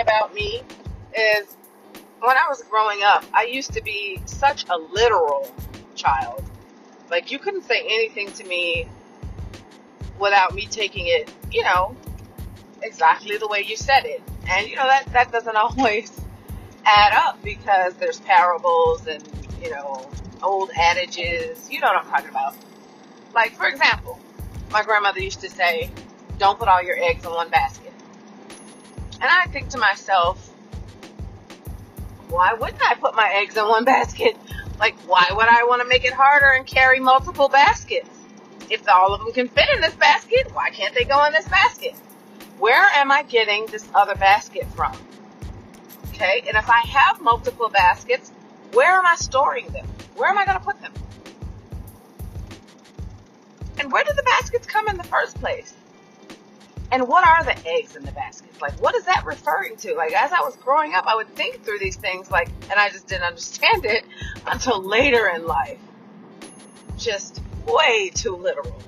about me is when I was growing up, I used to be such a literal child. Like, you couldn't say anything to me without me taking it, you know, exactly the way you said it. And, you know, that, that doesn't always add up because there's parables and, you know, old adages. You know what I'm talking about. Like, for example, my grandmother used to say, don't put all your eggs in one basket. And I think to myself, why wouldn't I put my eggs in one basket? Like, why would I want to make it harder and carry multiple baskets? If all of them can fit in this basket, why can't they go in this basket? Where am I getting this other basket from? Okay, and if I have multiple baskets, where am I storing them? Where am I going to put them? And where did the baskets come in the first place? And what are the eggs in the baskets? Like, what is that referring to? Like, as I was growing up, I would think through these things, like, and I just didn't understand it until later in life. Just way too literal.